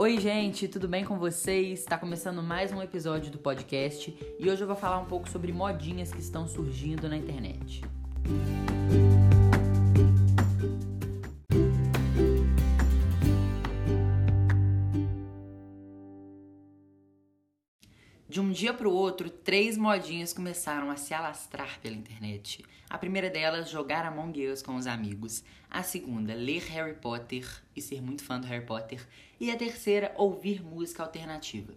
Oi, gente, tudo bem com vocês? Está começando mais um episódio do podcast e hoje eu vou falar um pouco sobre modinhas que estão surgindo na internet. De um dia para o outro, três modinhas começaram a se alastrar pela internet. A primeira delas, jogar Among Us com os amigos. A segunda, ler Harry Potter e ser muito fã do Harry Potter. E a terceira, ouvir música alternativa.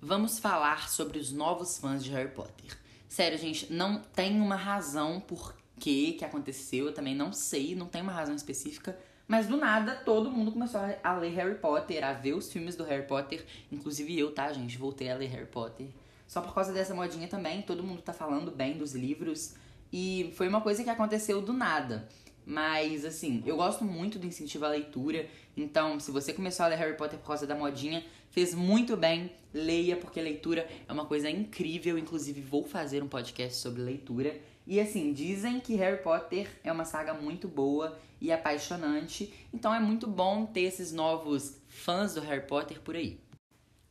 Vamos falar sobre os novos fãs de Harry Potter. Sério, gente, não tem uma razão por que que aconteceu, eu também não sei, não tem uma razão específica, mas do nada, todo mundo começou a ler Harry Potter, a ver os filmes do Harry Potter. Inclusive eu, tá, gente? Voltei a ler Harry Potter. Só por causa dessa modinha também, todo mundo tá falando bem dos livros. E foi uma coisa que aconteceu do nada. Mas, assim, eu gosto muito do incentivo à leitura. Então, se você começou a ler Harry Potter por causa da modinha, fez muito bem. Leia, porque leitura é uma coisa incrível. Inclusive, vou fazer um podcast sobre leitura. E assim, dizem que Harry Potter é uma saga muito boa e apaixonante, então é muito bom ter esses novos fãs do Harry Potter por aí.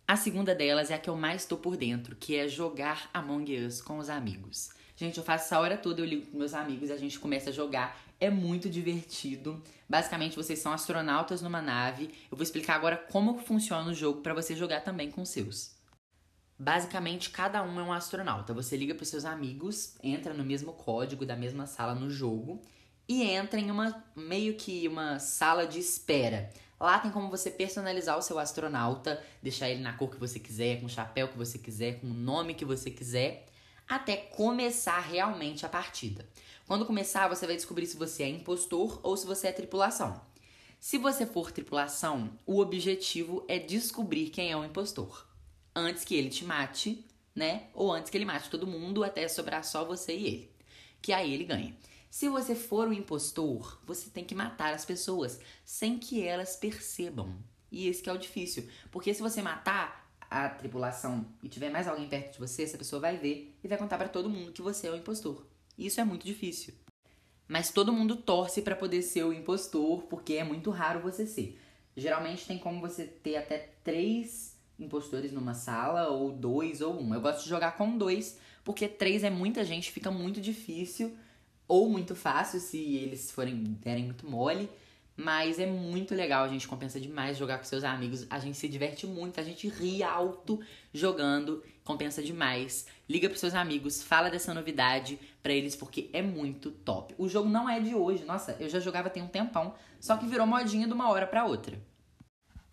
A segunda delas é a que eu mais estou por dentro, que é jogar Among Us com os amigos. Gente, eu faço essa hora toda, eu ligo com meus amigos e a gente começa a jogar. É muito divertido. Basicamente, vocês são astronautas numa nave. Eu vou explicar agora como funciona o jogo para você jogar também com seus. Basicamente, cada um é um astronauta. Você liga para seus amigos, entra no mesmo código da mesma sala no jogo e entra em uma meio que uma sala de espera. Lá tem como você personalizar o seu astronauta, deixar ele na cor que você quiser, com o chapéu que você quiser, com o nome que você quiser, até começar realmente a partida. Quando começar, você vai descobrir se você é impostor ou se você é tripulação. Se você for tripulação, o objetivo é descobrir quem é o impostor antes que ele te mate, né? Ou antes que ele mate todo mundo até sobrar só você e ele. Que aí ele ganha. Se você for o impostor, você tem que matar as pessoas sem que elas percebam. E esse é o difícil. Porque se você matar a tripulação e tiver mais alguém perto de você, essa pessoa vai ver e vai contar para todo mundo que você é o impostor. Isso é muito difícil. Mas todo mundo torce para poder ser o impostor, porque é muito raro você ser. Geralmente tem como você ter até três impostores numa sala, ou dois, ou um. Eu gosto de jogar com dois, porque três é muita gente, fica muito difícil, ou muito fácil se eles forem derem muito mole. Mas é muito legal, a gente compensa demais jogar com seus amigos. A gente se diverte muito, a gente ri alto jogando, compensa demais. Liga pros seus amigos, fala dessa novidade para eles porque é muito top. O jogo não é de hoje, nossa, eu já jogava tem um tempão, só que virou modinha de uma hora para outra.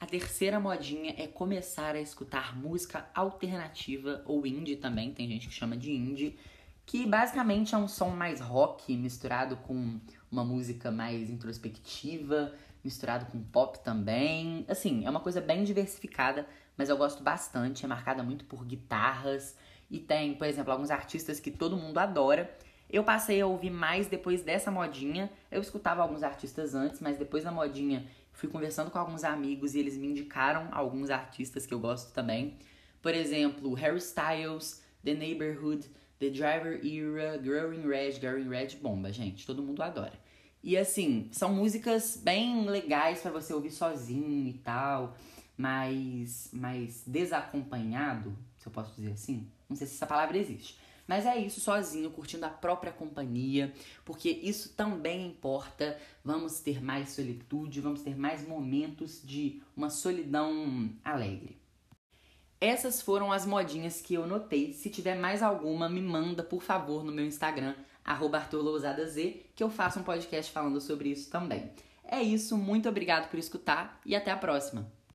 A terceira modinha é começar a escutar música alternativa ou indie também, tem gente que chama de indie, que basicamente é um som mais rock misturado com uma música mais introspectiva, misturado com pop também. Assim, é uma coisa bem diversificada, mas eu gosto bastante, é marcada muito por guitarras e tem, por exemplo, alguns artistas que todo mundo adora. Eu passei a ouvir mais depois dessa modinha. Eu escutava alguns artistas antes, mas depois da modinha fui conversando com alguns amigos e eles me indicaram alguns artistas que eu gosto também. Por exemplo, Harry Styles, The Neighborhood, The Driver Era, Growing Red, Growing Red bomba, gente, todo mundo adora. E assim, são músicas bem legais para você ouvir sozinho e tal, mas mais desacompanhado, se eu posso dizer assim. Não sei se essa palavra existe. Mas é isso, sozinho, curtindo a própria companhia, porque isso também importa. Vamos ter mais solitude, vamos ter mais momentos de uma solidão alegre. Essas foram as modinhas que eu notei. Se tiver mais alguma, me manda, por favor, no meu Instagram, ArthurLousadaZ, que eu faço um podcast falando sobre isso também. É isso, muito obrigado por escutar e até a próxima!